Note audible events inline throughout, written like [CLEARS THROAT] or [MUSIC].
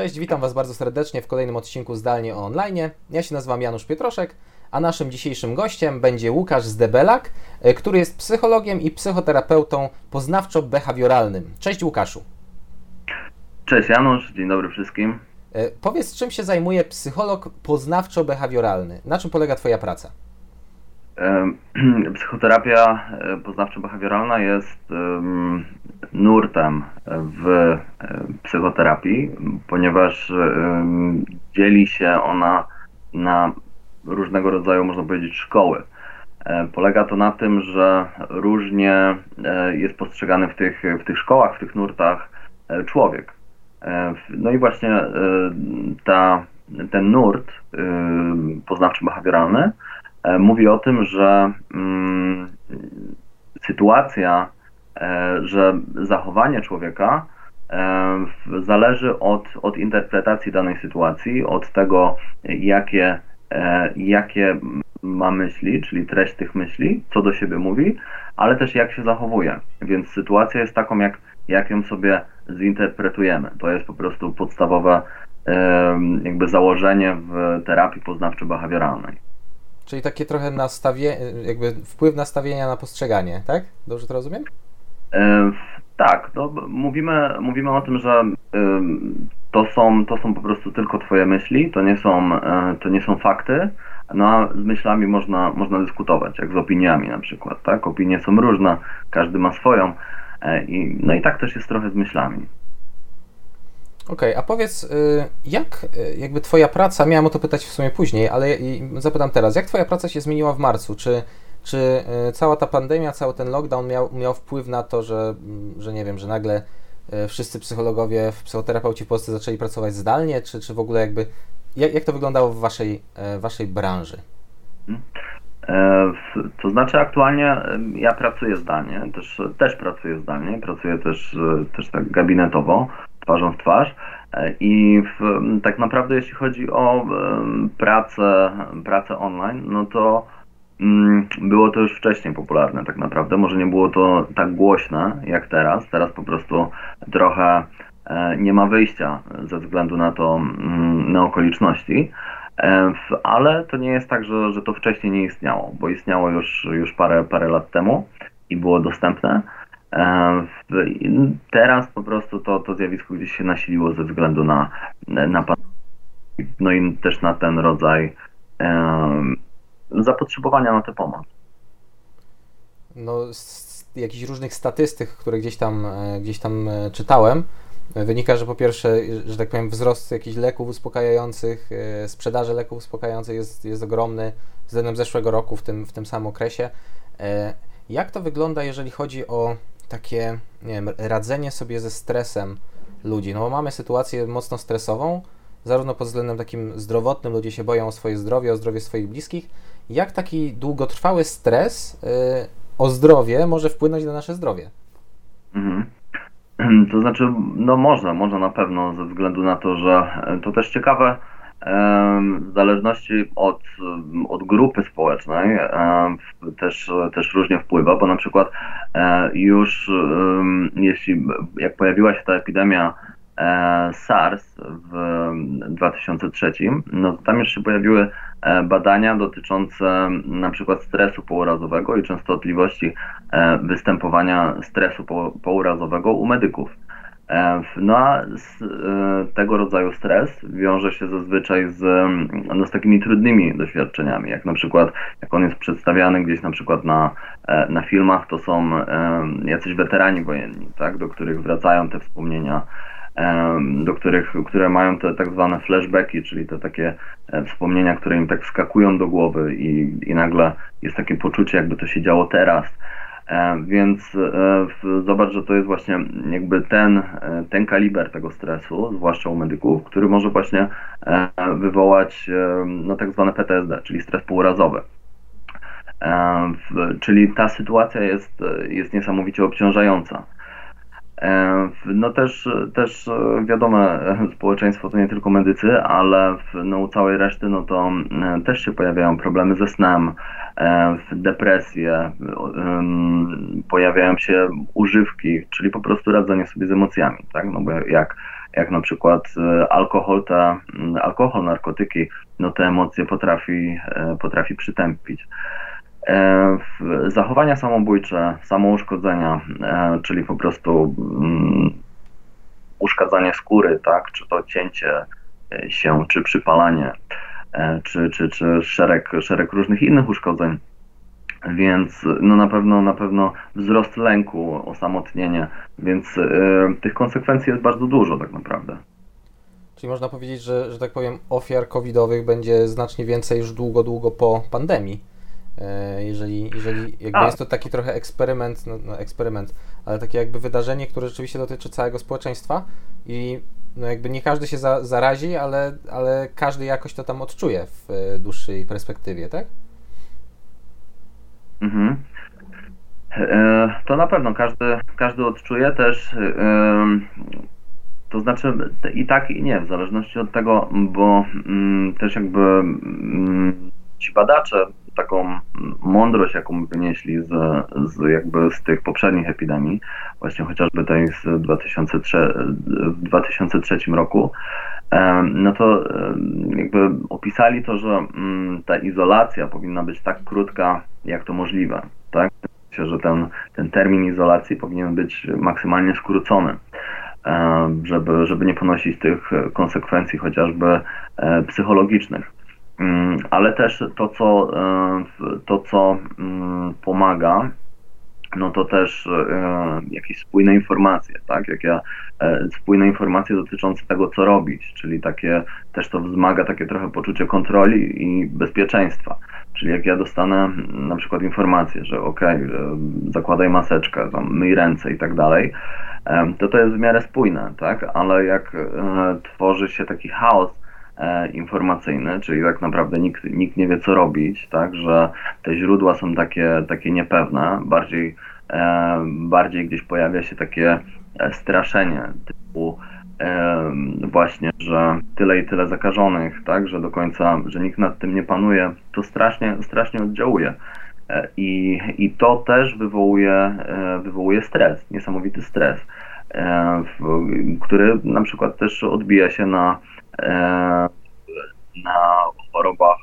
Cześć, witam Was bardzo serdecznie w kolejnym odcinku Zdalnie o Online. Ja się nazywam Janusz Pietroszek, a naszym dzisiejszym gościem będzie Łukasz Zdebelak, e, który jest psychologiem i psychoterapeutą poznawczo-behawioralnym. Cześć Łukaszu. Cześć Janusz, dzień dobry wszystkim. E, powiedz, czym się zajmuje psycholog poznawczo-behawioralny? Na czym polega Twoja praca? [CLEARS THROAT] Psychoterapia e, poznawczo-behawioralna jest nurtem w psychoterapii, ponieważ dzieli się ona na różnego rodzaju, można powiedzieć, szkoły. E, polega to na tym, że różnie e, jest postrzegany w tych, w tych szkołach, w tych nurtach człowiek. No i właśnie ta, ten nurt poznawczy-behawioralny E, mówi o tym, że mm, sytuacja, e, że zachowanie człowieka e, zależy od, od interpretacji danej sytuacji, od tego, jakie, jakie ma myśli, czyli treść tych myśli, co do siebie mówi, ale też jak się zachowuje. Więc sytuacja jest taką, jak, jak ją sobie zinterpretujemy. To jest po prostu podstawowe jakby założenie w terapii poznawczo-behawioralnej. Czyli takie trochę nastawie, jakby wpływ nastawienia na postrzeganie, tak? Dobrze to rozumiem? E, tak, no, mówimy, mówimy o tym, że to, są, to są po prostu tylko Twoje myśli, to nie są, e, to nie są fakty, no a z myślami można, można dyskutować, jak z opiniami na przykład, tak? Opinie są różne, każdy ma swoją, i, no i tak też jest trochę z myślami. Okej, okay, a powiedz, y, jak y, jakby Twoja praca, miałem o to pytać w sumie później, ale zapytam teraz, jak Twoja praca się zmieniła w marcu? Czy, czy y, cała ta pandemia, cały ten lockdown miał, miał wpływ na to, że, że nie wiem, że nagle wszyscy psychologowie, psychoterapeuci w Polsce zaczęli pracować zdalnie, czy, czy w ogóle jakby, jak, jak to wyglądało w Waszej, waszej branży? Hmm. E, to znaczy aktualnie ja pracuję zdalnie, też, też pracuję zdalnie, pracuję też, też tak gabinetowo twarzą w twarz. E, I w, tak naprawdę jeśli chodzi o pracę, pracę online, no to było to już wcześniej popularne tak naprawdę. Może nie było to tak głośne jak teraz. Teraz po prostu trochę e, nie ma wyjścia ze względu na to, na okoliczności. E, ale to nie jest tak, że, że to wcześniej nie istniało, bo istniało już, już parę, parę lat temu i było dostępne. Teraz po prostu to, to zjawisko gdzieś się nasiliło ze względu na, na no i też na ten rodzaj zapotrzebowania na tę pomoc. No, z jakichś różnych statystyk, które gdzieś tam, e, gdzieś tam e, czytałem, e, wynika, że po pierwsze, że tak powiem, wzrost jakichś leków uspokajających, sprzedaży leków uspokajających jest, jest ogromny względem zeszłego roku w tym, w tym samym okresie. Jak to wygląda, jeżeli chodzi o takie, nie wiem, radzenie sobie ze stresem ludzi. No bo mamy sytuację mocno stresową, zarówno pod względem takim zdrowotnym, ludzie się boją o swoje zdrowie, o zdrowie swoich bliskich. Jak taki długotrwały stres yy, o zdrowie może wpłynąć na nasze zdrowie? Mhm. [CLEARS THROAT] To znaczy, no można, można na pewno, ze względu na to, że to też ciekawe, w zależności od, od grupy społecznej też, też różnie wpływa, bo na przykład e, już jeśli jak pojawiła się ta epidemia e, SARS w 2003, no tam już się pojawiły e, badania dotyczące na przykład stresu pourazowego i częstotliwości występowania stresu pourazowego u medyków. E, no a e, tego rodzaju stres wiąże się zazwyczaj z, no, z takimi trudnymi doświadczeniami, jak na przykład jak on jest przedstawiany gdzieś na przykład na, e, na filmach, to są jacyś weterani wojenni, tak, do których wracają te wspomnienia, do których, które mają te tak zwane flashbacki, czyli te takie wspomnienia, które im tak wskakują do głowy i, i nagle jest takie poczucie, jakby to się działo teraz więc e, zobacz, że to jest właśnie jakby ten, e, ten kaliber tego stresu, zwłaszcza u medyków, który może właśnie wywołać no, tak zwane PTSD, czyli stres półrazowy. Czyli ta sytuacja jest, jest niesamowicie obciążająca. No też, też wiadome, [LAUGHS] społeczeństwo to nie tylko medycy, ale w, no, u całej reszty no to też się pojawiają problemy ze snem, depresje, pojawiają się używki, czyli po prostu radzenie sobie z emocjami, tak? No bo jak, jak na przykład alkohol, te, alkohol, narkotyki, no te emocje potrafi, potrafi przytępić. Zachowania samobójcze, samouszkodzenia, czyli po prostu mm, uszkadzanie skóry, tak, czy to cięcie się, czy przypalanie, czy, czy, czy szereg, szereg różnych innych uszkodzeń więc no na pewno na pewno wzrost lęku, osamotnienie, więc y, tych konsekwencji jest bardzo dużo tak naprawdę. Czyli można powiedzieć, że, że tak powiem ofiar covidowych będzie znacznie więcej już długo, długo po pandemii. E, jeżeli, jeżeli jakby jest to taki trochę eksperyment, no, no, eksperyment, ale takie jakby wydarzenie, które rzeczywiście dotyczy całego społeczeństwa i no jakby nie każdy się za, zarazi, ale, ale każdy jakoś to tam odczuje w e, dłuższej perspektywie, tak? Mhm. E, to na pewno każdy, każdy odczuje też. E, to znaczy i tak i nie, w zależności od tego, bo mm, też jakby mm, ci badacze taką mądrość, jaką wynieśli z, z jakby z tych poprzednich epidemii, właśnie chociażby tej z 2003, w 2003 roku, no to jakby opisali to, że mm, ta izolacja powinna być tak krótka, jak to możliwe. Tak? Myślę, że ten, ten termin izolacji powinien być maksymalnie skrócony, żeby, żeby nie ponosić tych konsekwencji chociażby e, psychologicznych. Mm, ale też to, co, e, to, co mm, pomaga, no to też e, jakieś spójne informacje, tak? Jak ja e, spójne informacje dotyczące tego, co robić, czyli takie też to wzmaga takie trochę poczucie kontroli i bezpieczeństwa. Czyli jak ja dostanę na przykład informację, że ok, zakładaj maseczkę, tam, myj ręce i tak dalej, to to jest w miarę spójne, tak? Ale jak tworzy się taki chaos informacyjny, czyli tak naprawdę nikt, nikt nie wie co robić, tak, że te źródła są takie, takie niepewne, bardziej, e, bardziej gdzieś pojawia się takie e, straszenie typu właśnie, że tyle i tyle zakażonych, tak, że do końca, że nikt nad tym nie panuje, to strasznie, strasznie oddziałuje. I, I to też wywołuje, wywołuje stres, niesamowity stres, który na przykład też odbija się na na chorobach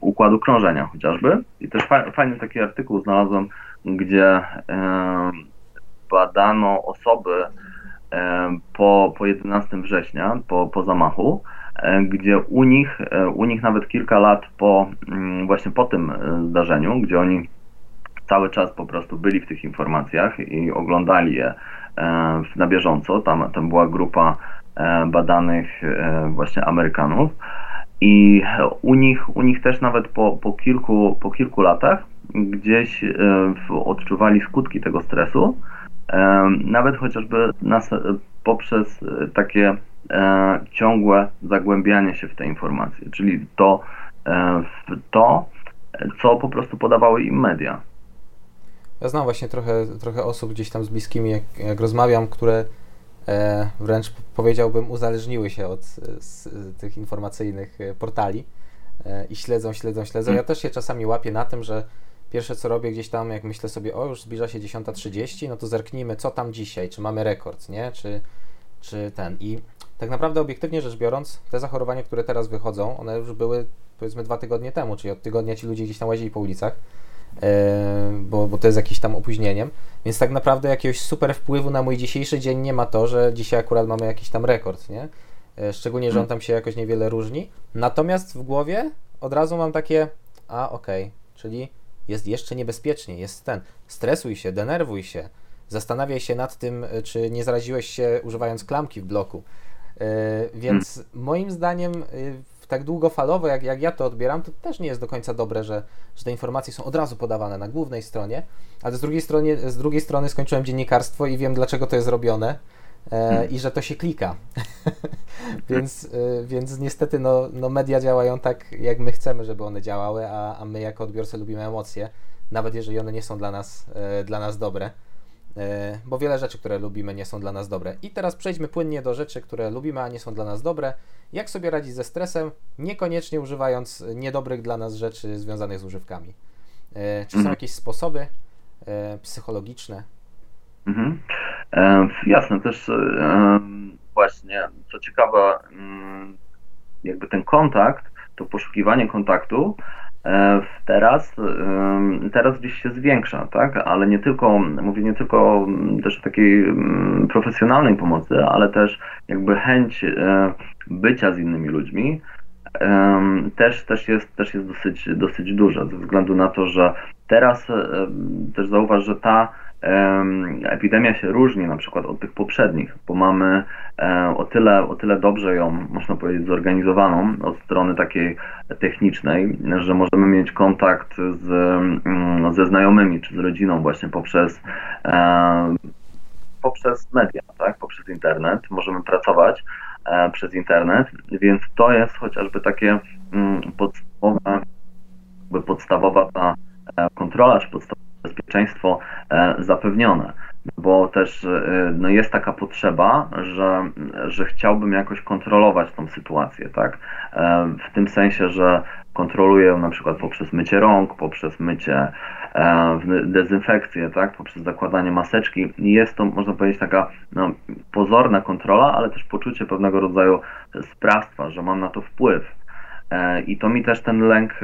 układu krążenia chociażby. I też fajny taki artykuł znalazłem, gdzie badano osoby po, po 11 września, po, po zamachu, gdzie u nich, u nich nawet kilka lat po mm, właśnie po tym zdarzeniu, gdzie oni cały czas po prostu byli w tych informacjach i oglądali je na bieżąco. Tam, tam była grupa E, badanych e, właśnie Amerykanów. I u nich, u nich też nawet po, po, kilku, po kilku latach gdzieś e, odczuwali skutki tego stresu, nawet chociażby nas, poprzez takie ciągłe zagłębianie się w te informacje, czyli to, to co po prostu podawały im media. Ja znam właśnie trochę, trochę osób gdzieś tam z bliskimi, jak, jak rozmawiam, które E, wręcz powiedziałbym uzależniły się od z, tych informacyjnych e, portali e, i śledzą, śledzą, śledzą. Ja też się czasami łapię na tym, że pierwsze co robię gdzieś tam, jak myślę sobie, o już zbliża się 10.30, no to zerknijmy, co tam dzisiaj, czy mamy rekord, nie? Czy, czy ten. I tak naprawdę obiektywnie rzecz biorąc, te zachorowania, które teraz wychodzą, one już były powiedzmy dwa tygodnie temu, czyli od tygodnia ci ludzie gdzieś tam łazili po ulicach. E, bo, bo to jest jakimś tam opóźnieniem. Więc tak naprawdę jakiegoś super wpływu na mój dzisiejszy dzień nie ma to, że dzisiaj akurat mamy jakiś tam rekord, nie? E, szczególnie, że on tam się jakoś niewiele różni. Natomiast w głowie od razu mam takie, a okej, okay, czyli jest jeszcze niebezpiecznie, jest ten, stresuj się, denerwuj się, zastanawiaj się nad tym, e, czy nie zaraziłeś się używając klamki w bloku. Więc hmm. moim zdaniem tak długofalowo, jak, jak ja to odbieram, to też nie jest do końca dobre, że, że te informacje są od razu podawane na głównej stronie, ale z drugiej, strony, z drugiej strony skończyłem dziennikarstwo i wiem, dlaczego to jest robione. E, hmm. i że to się klika. [LAUGHS] więc, e, więc niestety no, no media działają tak, jak my chcemy, żeby one działały, a, a my jako odbiorcy lubimy emocje, nawet jeżeli one nie są dla nas, e, dla nas dobre. E, bo wiele rzeczy, które lubimy, nie są dla nas dobre. I teraz przejdźmy płynnie do rzeczy, które lubimy, a nie są dla nas dobre. Jak sobie radzić ze stresem, niekoniecznie używając niedobrych dla nas rzeczy związanych z używkami? E, czy są mhm. jakieś sposoby e, psychologiczne? Mhm. Jasne, też właśnie, co ciekawe, mm, jakby ten kontakt, to poszukiwanie kontaktu E, teraz, teraz gdzieś się zwiększa, tak? Ale nie tylko, mówię nie tylko też o takiej profesjonalnej pomocy, ale też jakby chęć e, bycia z innymi ludźmi też, też, jest, też jest dosyć, dosyć duża, ze względu na to, że teraz też zauważ, że ta epidemia się różni na przykład od tych poprzednich, bo mamy e, o tyle, o tyle dobrze ją, można powiedzieć, zorganizowaną od strony takiej technicznej, że możemy mieć kontakt z, mm, ze znajomymi czy z rodziną właśnie poprzez, e, poprzez media, tak? poprzez internet. Możemy pracować e, przez internet, więc to jest chociażby takie mm, podstawowe, podstawowa ta kontrola, czy podstawowa bezpieczeństwo e, zapewnione. Bo też e, no jest taka potrzeba, że, że chciałbym jakoś kontrolować tą sytuację, tak? E, w tym sensie, że kontroluję na przykład poprzez mycie rąk, poprzez mycie, dezynfekcję, tak? poprzez zakładanie maseczki. Jest to, można powiedzieć, taka no, pozorna kontrola, ale też poczucie pewnego rodzaju sprawstwa, że mam na to wpływ. I to mi też ten lęk,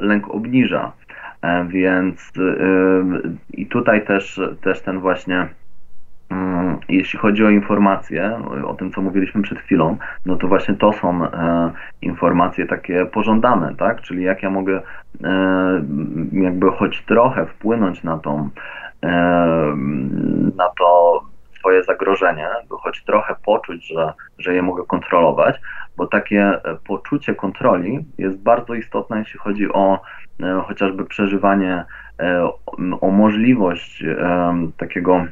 lęk obniża. E, więc y, i tutaj też, też ten właśnie mm, jeśli chodzi o informacje, o tym co mówiliśmy przed chwilą, no to właśnie to są e, informacje takie pożądane, tak? Czyli jak ja mogę e, jakby choć trochę wpłynąć na tą na to swoje zagrożenie, choć trochę poczuć, że, że je mogę kontrolować, bo takie poczucie kontroli jest bardzo istotne, jeśli chodzi o E, chociażby przeżywanie, e, o możliwość e, takiego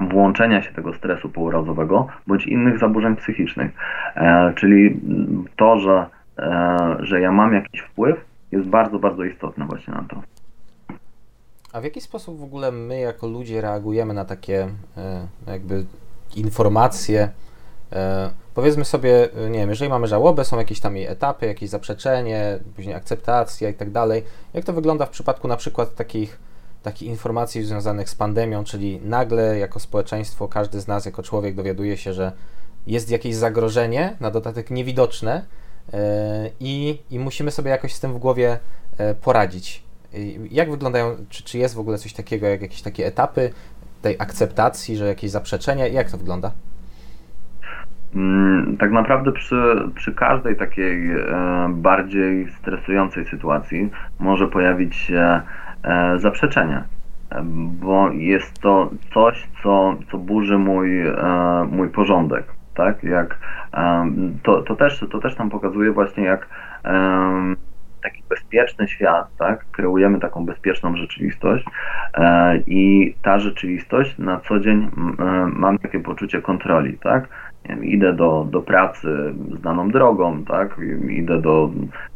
włączenia się tego stresu pourazowego bądź innych zaburzeń psychicznych. Czyli to, że, że ja mam jakiś wpływ, jest bardzo, bardzo istotne właśnie na to. A w jaki sposób w ogóle my jako ludzie reagujemy na takie jakby informacje, E, powiedzmy sobie, e, nie wiem, jeżeli mamy żałobę, są jakieś tam jej etapy, jakieś zaprzeczenie, później akceptacja i tak dalej. Jak to wygląda w przypadku na przykład takich, takich informacji związanych z pandemią, czyli nagle jako społeczeństwo, każdy z nas jako człowiek dowiaduje się, że jest jakieś zagrożenie, na dodatek niewidoczne e, i, i musimy sobie jakoś z tym w głowie poradzić. Jak wyglądają, czy, czy jest w ogóle coś takiego, jak jakieś takie etapy tej akceptacji, że jakieś zaprzeczenia, jak to wygląda? Mm, tak naprawdę przy, przy każdej takiej e, bardziej stresującej sytuacji może pojawić się e, zaprzeczenie, e, bo jest to coś, co, co burzy mój, mój porządek. Tak? Jak, to, to, też, to też nam pokazuje właśnie, jak taki bezpieczny świat, tak? kreujemy taką bezpieczną rzeczywistość i ta rzeczywistość na co dzień mam takie poczucie kontroli. Tak? Wiem, idę do, do pracy znaną drogą, tak, idę do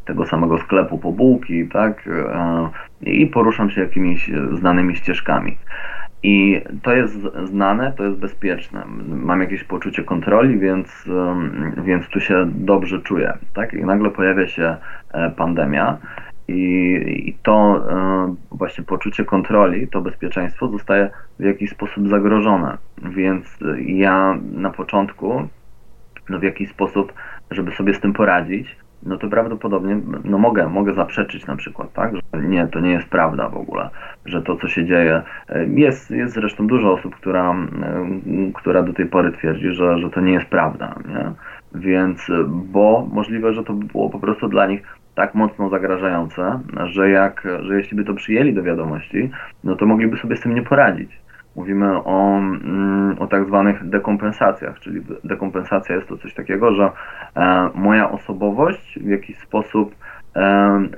tego samego sklepu po bułki, tak, e, i poruszam się jakimiś znanymi ścieżkami. I to jest znane, to jest bezpieczne. Mam jakieś poczucie kontroli, więc, więc tu się dobrze czuję. Tak? I nagle pojawia się e, pandemia i, i to e, właśnie poczucie kontroli, to bezpieczeństwo zostaje w jakiś sposób zagrożone. Więc ja na początku, no w jakiś sposób, żeby sobie z tym poradzić, no to prawdopodobnie no mogę, mogę zaprzeczyć na przykład, tak, że nie, to nie jest prawda w ogóle, że to, co się dzieje, jest, jest zresztą dużo osób, która, e, która do tej pory twierdzi, że, że to nie jest prawda, nie? Więc, bo możliwe, że to było po prostu dla nich tak mocno zagrażające, że, jak, że jeśli by to przyjęli do wiadomości, no to mogliby sobie z tym nie poradzić. Mówimy o, mm, o tak zwanych dekompensacjach, czyli dekompensacja jest to coś takiego, że e, moja osobowość w jakiś sposób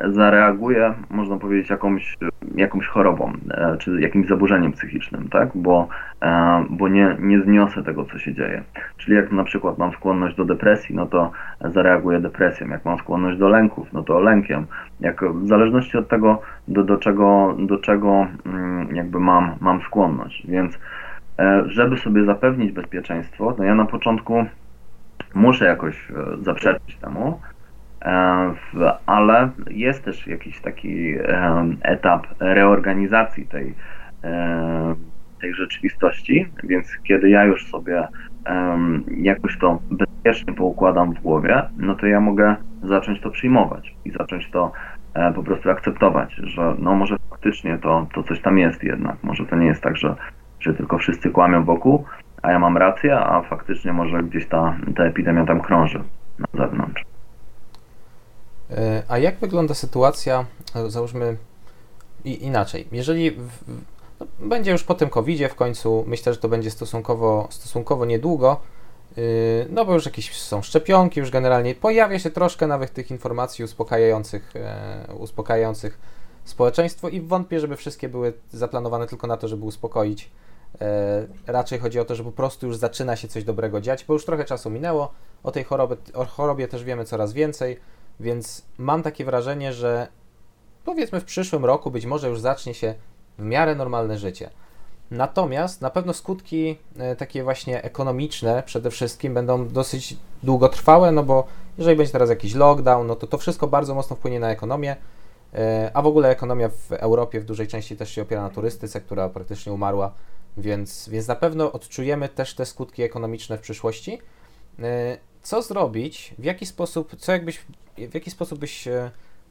zareaguje, można powiedzieć, jakąś, jakąś chorobą, e, czy jakimś zaburzeniem psychicznym, tak? Bo, e, bo nie, nie zniosę tego, co się dzieje. Czyli jak na przykład mam skłonność do depresji, no to zareaguję depresją. Jak mam skłonność do lęków, no to lękiem. Jak, w zależności od tego, do, do czego, do czego mm, jakby mam, mam skłonność. Więc e, żeby sobie zapewnić bezpieczeństwo, no ja na początku muszę jakoś zaprzeczyć temu, ale jest też jakiś taki etap reorganizacji tej, tej rzeczywistości, więc kiedy ja już sobie jakoś to bezpiecznie poukładam w głowie, no to ja mogę zacząć to przyjmować i zacząć to e, po prostu akceptować, że no może faktycznie to, to coś tam jest jednak, może to nie jest tak, że, że tylko wszyscy kłamią wokół, a ja mam rację, a faktycznie może gdzieś ta, ta epidemia tam krąży na zewnątrz. E, a jak wygląda sytuacja, e, załóżmy inaczej, jeżeli w, no, będzie już po tym covid w końcu, myślę, że to będzie stosunkowo, stosunkowo niedługo, yy, no bo już jakieś są szczepionki, już generalnie pojawia się troszkę nawet tych informacji uspokajających, e, uspokajających społeczeństwo i wątpię, żeby wszystkie były zaplanowane tylko na to, żeby uspokoić. Raczej chodzi o to, że po prostu już zaczyna się coś dobrego dziać, bo już trochę czasu minęło, o tej chorobie, o chorobie też wiemy coraz więcej, więc mam takie wrażenie, że powiedzmy w przyszłym roku być może już zacznie się w miarę normalne życie. Natomiast na pewno skutki e, takie właśnie ekonomiczne przede wszystkim będą dosyć długotrwałe, no bo jeżeli będzie teraz jakiś lockdown, no to to wszystko bardzo mocno wpłynie na ekonomię, e, a w ogóle ekonomia w Europie w dużej części też się opiera na turystyce, która praktycznie umarła, więc, więc na pewno odczujemy też te skutki ekonomiczne w przyszłości. E, co zrobić, w jaki sposób, co jakbyś, w jaki sposób byś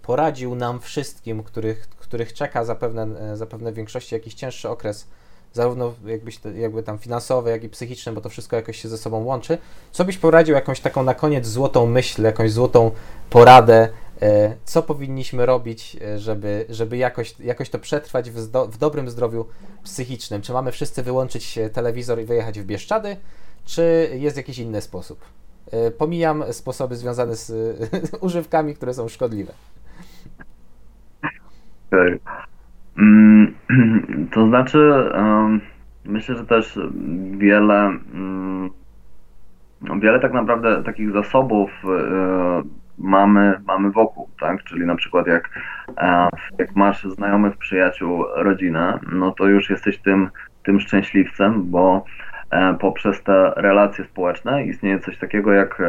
poradził nam wszystkim, których, których czeka zapewne, e, zapewne w większości jakiś cięższy okres, zarówno jakbyś, jakby tam finansowy, jak i psychiczny, bo to wszystko jakoś się ze sobą łączy. Co byś poradził jakąś taką na koniec złotą myśl, jakąś złotą poradę, e, co powinniśmy robić, e, żeby, żeby jakoś, jakoś to przetrwać w, zdo, w dobrym zdrowiu psychicznym? Czy mamy wszyscy wyłączyć telewizor i wyjechać w Bieszczady, czy jest jakiś inny sposób? Pomijam sposoby związane z [LAUGHS] używkami, które są szkodliwe. Mm, [CLEARS THROAT] to znaczy, myślę, że też wiele, mm, wiele tak naprawdę takich zasobów e, mamy, mamy wokół, tak? Czyli na przykład jak, e, jak masz znajomych, przyjaciół, rodzinę, no to już jesteś tym, tym szczęśliwcem, bo E, poprzez te relacje społeczne istnieje coś takiego jak,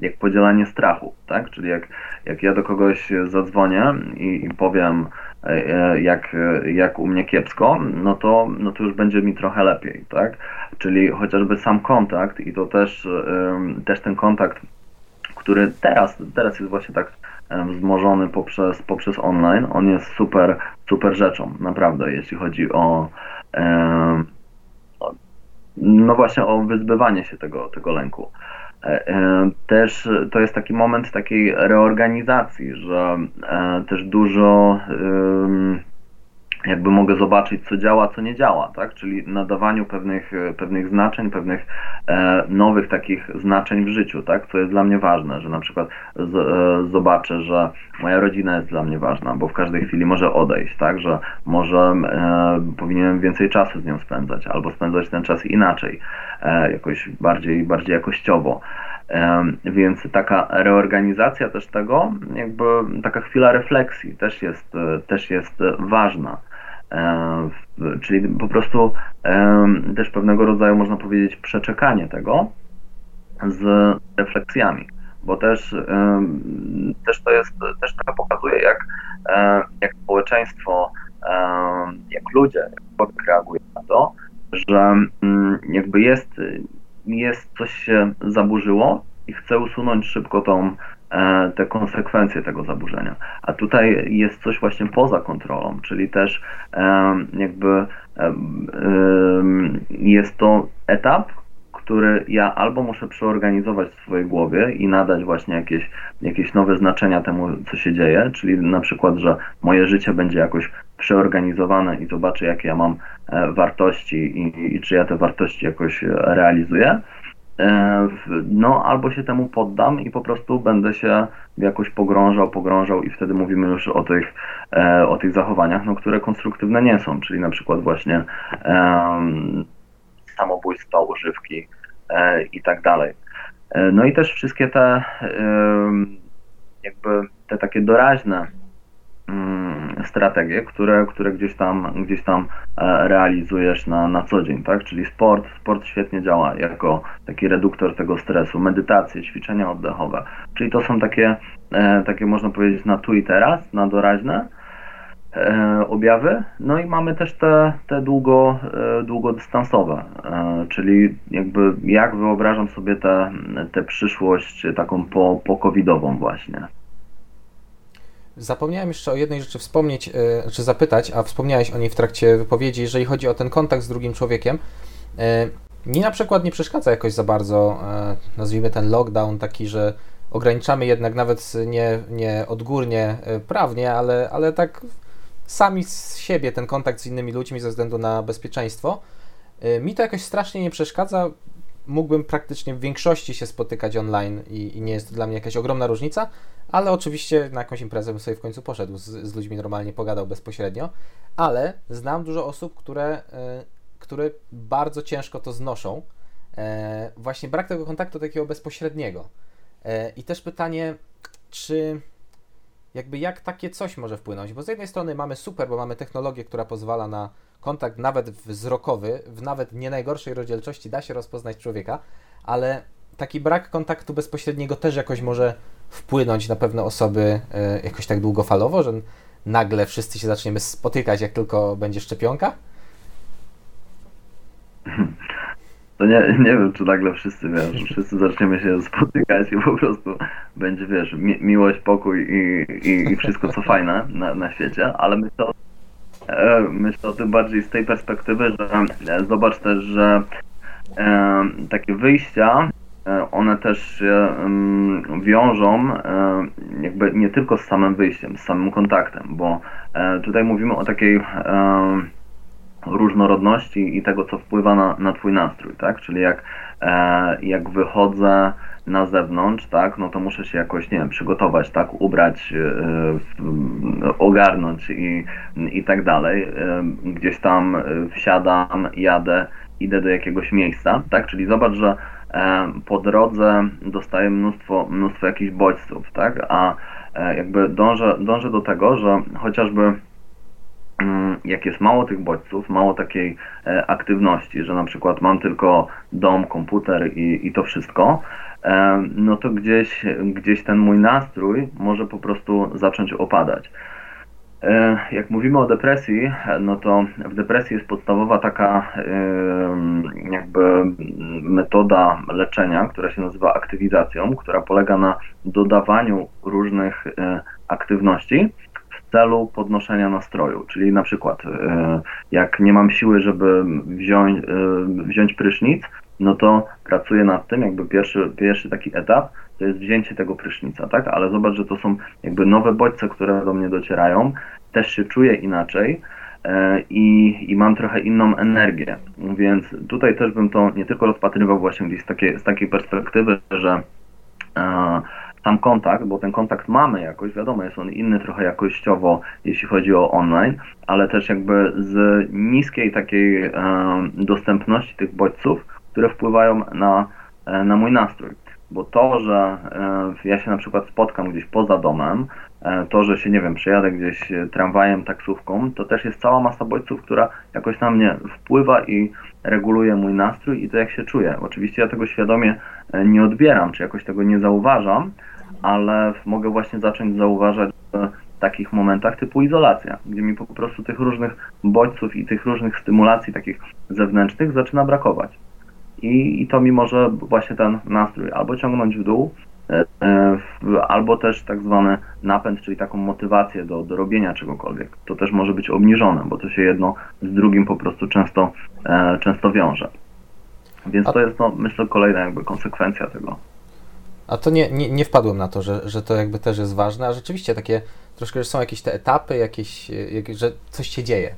jak podzielanie strachu, tak? Czyli jak, jak ja do kogoś zadzwonię i, i powiem, e, e, jak, jak u mnie kiepsko, no to, no to już będzie mi trochę lepiej, tak? Czyli chociażby sam kontakt i to też, też ten kontakt, który teraz, teraz jest właśnie tak wzmożony poprzez, poprzez online, on jest super, super rzeczą, naprawdę, jeśli chodzi o no właśnie o wyzbywanie się tego, tego lęku. E, e, też to jest taki moment takiej reorganizacji, że e, też dużo jakby mogę zobaczyć, co działa, co nie działa, tak? Czyli nadawaniu pewnych, pewnych znaczeń, pewnych e, nowych takich znaczeń w życiu, tak? Co jest dla mnie ważne, że na przykład z, e, zobaczę, że moja rodzina jest dla mnie ważna, bo w każdej chwili może odejść, tak? Że może e, powinienem więcej czasu z nią spędzać, albo spędzać ten czas inaczej, e, jakoś bardziej, bardziej jakościowo. Więc taka reorganizacja też tego, jakby taka chwila refleksji też jest, e, też jest ważna. Czyli po prostu też pewnego rodzaju, można powiedzieć, przeczekanie tego z refleksjami, bo też, też to jest, też trochę pokazuje, jak, jak społeczeństwo, jak ludzie, jak na to, że mm, jakby jest, jest coś się zaburzyło i chce usunąć szybko tą, E, te konsekwencje tego zaburzenia. A tutaj jest coś właśnie poza kontrolą, czyli też e, jakby e, jest to etap, który ja albo muszę przeorganizować w swojej głowie i nadać właśnie jakieś, jakieś nowe znaczenia temu, co się dzieje, czyli na przykład, że moje życie będzie jakoś przeorganizowane i zobaczę, jakie ja mam wartości i, i czy ja te wartości jakoś realizuję, E, no albo się temu poddam i po prostu będę się jakoś pogrążał, pogrążał i wtedy mówimy już o tych, e, o tych zachowaniach, no, które konstruktywne nie są, czyli na przykład właśnie um, używki e, i tak dalej. No i też wszystkie te jakby te takie doraźne strategie, które, które gdzieś tam, gdzieś tam e, realizujesz na, na co dzień, tak? Czyli sport, sport świetnie działa jako taki reduktor tego stresu, medytacje, ćwiczenia oddechowe. Czyli to są takie, e, takie można powiedzieć na tu i teraz, na doraźne. E, objawy, no i mamy też te, te długo, długodystansowe, czyli jakby jak wyobrażam sobie tę te, te przyszłość taką po, po covidową właśnie. Zapomniałem jeszcze o jednej rzeczy wspomnieć, e, czy zapytać, a wspomniałeś o niej w trakcie wypowiedzi, jeżeli chodzi o ten kontakt z drugim człowiekiem. E, mi na przykład nie przeszkadza jakoś za bardzo, e, nazwijmy ten lockdown taki, że ograniczamy jednak nawet nie, nie odgórnie prawnie, ale, ale tak sami z siebie ten kontakt z innymi ludźmi ze względu na bezpieczeństwo. Mi to jakoś strasznie nie przeszkadza. Mógłbym praktycznie w większości się spotykać online i, i nie jest to dla mnie jakaś ogromna różnica, ale oczywiście na jakąś imprezę bym sobie w końcu poszedł, z, z ludźmi normalnie pogadał bezpośrednio, ale znam dużo osób, które, e, które bardzo ciężko to znoszą. E, właśnie brak tego kontaktu takiego bezpośredniego. E, I też pytanie, czy jakby jak takie coś może wpłynąć? Bo z jednej strony mamy super, bo mamy technologię, która pozwala na kontakt nawet wzrokowy, w nawet nie najgorszej rozdzielczości da się rozpoznać człowieka, ale taki brak kontaktu bezpośredniego też jakoś może wpłynąć na pewne osoby e, jakoś tak długofalowo, że nagle wszyscy się zaczniemy spotykać, jak tylko będzie szczepionka? To nie, nie wiem, czy nagle wszyscy, wiesz, wszyscy zaczniemy się spotykać i po prostu będzie, wiesz, mi, miłość, pokój i, i, i, wszystko, co fajne na, na świecie, ale myślę, e, myślę o tym bardziej z tej perspektywy, że e, zobacz też, że e, takie wyjścia E, one też się wiążą e, jakby nie tylko z samym wyjściem, z samym kontaktem, bo e, tutaj mówimy o takiej różnorodności i tego, co wpływa na, na Twój nastrój, tak? Czyli jak, jak wychodzę na zewnątrz, tak, no to muszę się jakoś, nie wiem, przygotować, tak, ubrać, ogarnąć i, i tak dalej. Gdzieś tam wsiadam, jadę, idę do jakiegoś miejsca, tak, czyli zobacz, że E, po drodze dostaję mnóstwo, mnóstwo jakichś bodźców, tak? A e, jakby dążę, dążę do tego, że chociażby jak jest mało tych bodźców, mało takiej e, aktywności, że na przykład mam tylko dom, komputer i, i to wszystko, no to gdzieś, gdzieś ten mój nastrój może po prostu zacząć opadać. E, jak mówimy o depresji, no to w depresji jest podstawowa taka jakby metoda leczenia, która się nazywa aktywizacją, która polega na dodawaniu różnych e, aktywności celu podnoszenia nastroju. Czyli na przykład e, jak nie mam siły, żeby wziąć, wziąć prysznic, no to pracuję nad tym, jakby pierwszy, pierwszy taki etap to jest wzięcie tego prysznica, tak? Ale zobacz, że to są jakby nowe bodźce, które do mnie docierają, też się czuję inaczej e, i, i mam trochę inną energię. Więc tutaj też bym to nie tylko rozpatrywał właśnie gdzieś z takiej, z takiej perspektywy, że e, sam kontakt, bo ten kontakt mamy jakoś, wiadomo, jest on inny trochę jakościowo, jeśli chodzi o online, ale też jakby z niskiej takiej e, dostępności tych bodźców, które wpływają na, e, na mój nastrój bo to, że e, ja się na przykład spotkam gdzieś poza domem, e, to, że się, nie wiem, przejadę gdzieś e, tramwajem, taksówką, to też jest cała masa bodźców, która jakoś na mnie wpływa i reguluje mój nastrój i to jak się czuję. Oczywiście ja tego świadomie nie odbieram, czy jakoś tego nie zauważam, ale mogę właśnie zacząć zauważać w takich momentach typu izolacja, gdzie mi po prostu tych różnych bodźców i tych różnych stymulacji takich zewnętrznych zaczyna brakować i, i to mi może właśnie ten nastrój albo ciągnąć w dół, e, e, albo też tak zwany napęd, czyli taką motywację do, do robienia czegokolwiek. To też może być obniżone, bo to się jedno z drugim po prostu często, e, często wiąże. Więc to jest, no, myślę, kolejna jakby konsekwencja tego. A to nie, nie, nie wpadłem na to, że, że to jakby też jest ważne, a rzeczywiście takie troszkę, że są jakieś te etapy, jakieś, jakieś że coś się dzieje.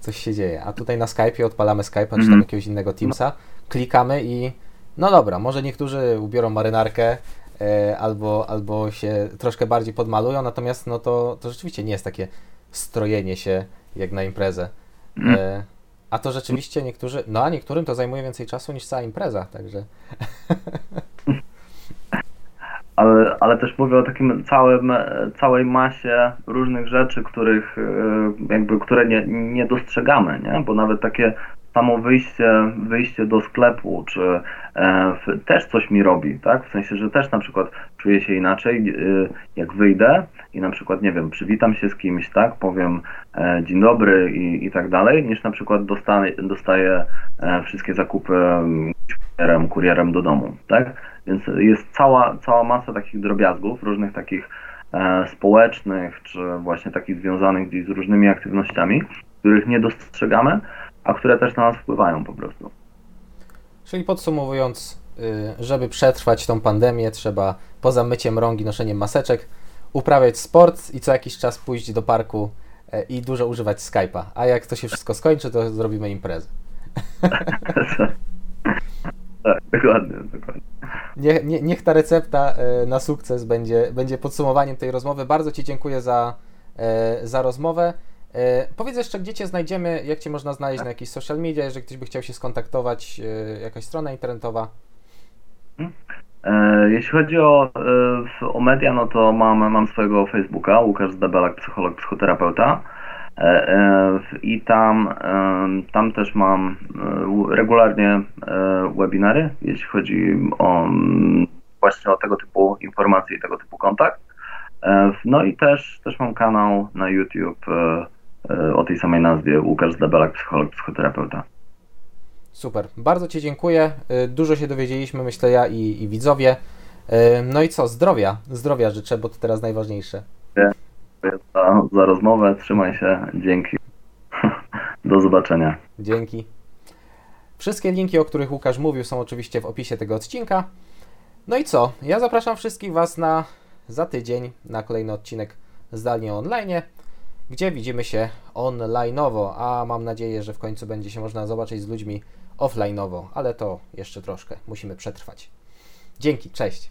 Coś się dzieje. A tutaj na Skype'ie odpalamy Skype'a, mm -hmm. czy tam mhm. jakiegoś innego Teamsa, klikamy i no dobra, może niektórzy ubiorą marynarkę e, albo, albo się troszkę bardziej podmalują, natomiast no to, to rzeczywiście nie jest takie strojenie się jak na imprezę. E, a to rzeczywiście niektórzy, no a niektórym to zajmuje więcej czasu niż cała impreza, także. [LAUGHS] Ale, ale też mówię o takim całym, całej masie różnych rzeczy, których e, jakby, które nie, nie dostrzegamy, nie? Bo nawet takie samo wyjście, wyjście do sklepu, czy e, też coś mi robi, tak? W sensie, że też na przykład czuję się inaczej, e, jak wyjdę i na przykład, nie wiem, przywitam się z kimś, tak? Powiem e, dzień dobry i, i tak dalej, niż na przykład dostaję, dostaję e, wszystkie zakupy mm, kurierem, kurierem do domu, tak? Więc jest cała, cała masa takich drobiazgów, różnych takich e, społecznych, czy właśnie takich związanych gdzieś z różnymi aktywnościami, których nie dostrzegamy, a które też na nas wpływają po prostu. Czyli podsumowując, y, żeby przetrwać tą pandemię, trzeba poza myciem rąk i noszeniem maseczek uprawiać sport i co jakiś czas pójść do parku e, i dużo używać Skype'a. A jak to się wszystko skończy, to zrobimy imprezę. [LAUGHS] tak, dokładnie, dokładnie. Nie, nie, niech ta recepta e, na sukces będzie, będzie podsumowaniem tej rozmowy. Bardzo Ci dziękuję za, e, za rozmowę. E, powiedz jeszcze, gdzie Cię znajdziemy, jak Cię można znaleźć na jakichś social media, jeżeli ktoś by chciał się skontaktować, jakaś strona internetowa. Mhm. Jeśli chodzi o, o media, no to mam, mam swojego Facebooka, Łukasz Zdebelak, psycholog, psychoterapeuta. I tam, tam też mam regularnie webinary, jeśli chodzi o właśnie o tego typu informacje i tego typu kontakt. No i też, też mam kanał na YouTube E, o tej samej nazwie Łukasz Zdabelak, psycholog, psychoterapeuta. Super, bardzo Ci dziękuję. E, dużo się dowiedzieliśmy, myślę ja i, i widzowie. E, no i co, zdrowia, zdrowia życzę, bo to teraz najważniejsze. Dziękuję za, za rozmowę, trzymaj się, dzięki. [LAUGHS] Do zobaczenia. Dzięki. Wszystkie linki, o których Łukasz mówił, są oczywiście w opisie tego odcinka. No i co? Ja zapraszam wszystkich Was na za tydzień na kolejny odcinek zdalnie online gdzie widzimy się online'owo, a mam nadzieję, że w końcu będzie się można zobaczyć z ludźmi offline'owo, ale to jeszcze troszkę musimy przetrwać. Dzięki, cześć.